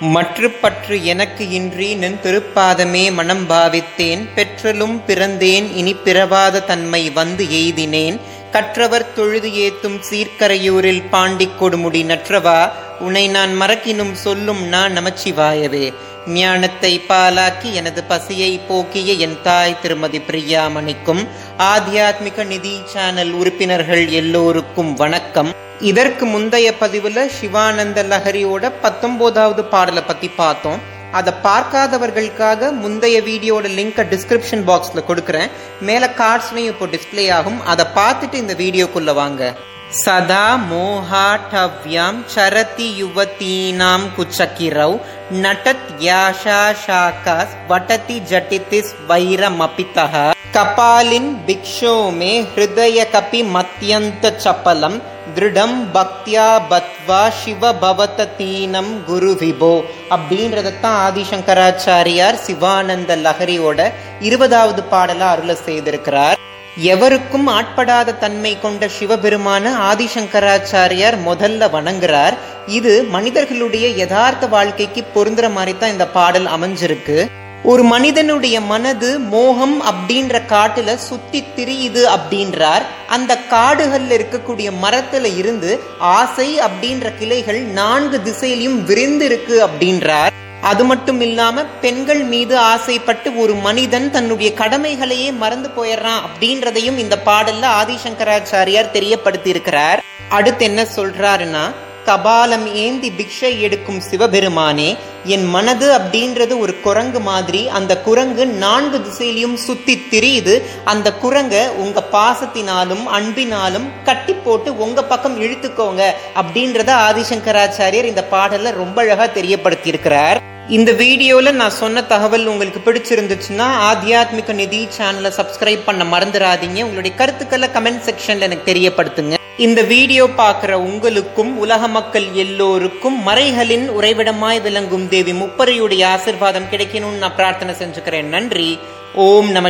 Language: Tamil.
மற்று பற்று எனக்கு இன்றி நின் திருப்பாதமே மனம் பாவித்தேன் பெற்றலும் பிறந்தேன் இனி பிறவாத தன்மை வந்து எய்தினேன். கற்றவர் தொழுது ஏத்தும் சீர்க்கரையூரில் பாண்டிக் கொடுமுடி நற்றவா? உன்னை நான் மறக்கினும் சொல்லும் நான் நமச்சிவாயவே. ஞானத்தை பாலாக்கி எனது பசியை போக்கிய என் தாய் திருமதி பிரியாமணிக்கும் ஆத்தியாத்மிக நிதி சேனல் உறுப்பினர்கள் எல்லோருக்கும் வணக்கம். இதற்கு முந்தைய பதிவில் சிவானந்த லஹரியோட பத்தொம்போதாவது பாடலை பத்தி பார்த்தோம். அதை பார்க்காதவர்களுக்காக முந்தைய வீடியோட லிங்கை டிஸ்கிரிப்ஷன் பாக்ஸ்ல கொடுக்குறேன். மேல கார்ட்ஸ்லையும் இப்போ டிஸ்ப்ளே ஆகும். அதை பார்த்துட்டு இந்த வீடியோக்குள்ள வாங்க. சதா மோஹாட்டவ்யாம் சரதி யுவதீனாம் குச்சக்கிரௌ நடத் யாஷா ஷாகாஸ் வட்டதி ஜட்டிதிஸ் வைரமபிதः கபாலின் பிக்ஷோமே ஹிருதய கபி மத்தியந்த சப்பலம் திருடம் பக்தியா பத்வா சிவ பவத தீனம் குரு விபோ அப்படின்றதத்தான் ஆதிசங்கராச்சாரியார் சிவானந்த லஹரியோட இருபதாவது பாடலா அருள செய்திருக்கிறார். எவருக்கும் ஆட்படாத தன்மை கொண்ட சிவபெருமான ஆதிசங்கராச்சாரியார் முதல்ல வணங்குறார். இது மனிதர்களுடைய யதார்த்த வாழ்க்கைக்கு பொருந்துற மாதிரி தான் இந்த பாடல் அமைஞ்சிருக்கு. ஒரு மனிதனுடைய மனது மோகம் அப்படின்ற காட்டுல சுத்தி திரியுது அப்படின்றார். அந்த காடுகள்ல இருக்கக்கூடிய மரத்துல இருந்து ஆசை அப்படின்ற கிளைகள் நான்கு திசையிலையும் விரிந்து இருக்கு அப்படின்றார். அது மட்டும் இல்லாம பெண்கள் மீது ஆசைப்பட்டு ஒரு மனிதன் தன்னுடைய கடமைகளையே மறந்து போயிடுறான் அப்படின்றதையும் இந்த பாடல்ல ஆதிசங்கராச்சாரியார் தெரியப்படுத்தி இருக்கிறார் அடுத்து என்ன சொல்றாருன்னா கபாலம் ஏந்தி பிக்ஷை எடுக்கும் சிவபெருமானே என் மனது அப்படின்றது ஒரு குரங்கு மாதிரி அந்த குரங்கு நான்கு திசையிலையும் சுத்தி திரியுது. அந்த குரங்கை உங்க பாசத்தினாலும் அன்பினாலும் கட்டி போட்டு உங்க பக்கம் இழுத்துக்கோங்க அப்படின்றத ஆதிசங்கராச்சாரியர் இந்த பாடல்ல ரொம்ப அழகா தெரியப்படுத்தியிருக்கிறார். இந்த வீடியோவில் நான் சொன்ன தகவல் உங்களுக்கு பிடிச்சிருந்துச்சுன்னா ஆத்தியாத்மிக நிதி சேனலை சப்ஸ்கிரைப் பண்ண மறந்துடாதீங்க உங்களுடைய கருத்துக்களை கமெண்ட் செக்ஷனில் எனக்கு தெரியப்படுத்துங்க. இந்த வீடியோ பார்க்குற உங்களுக்கும் உலக மக்கள் எல்லோருக்கும் மறைகளின் உறைவிடமாய் விளங்கும் தேவி முப்பரையுடைய ஆசிர்வாதம் கிடைக்கணும்னு நான் பிரார்த்தனை செஞ்சுக்கிறேன். நன்றி. ஓம் நம